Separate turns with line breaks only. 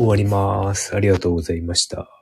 終わります。ありがとうございました。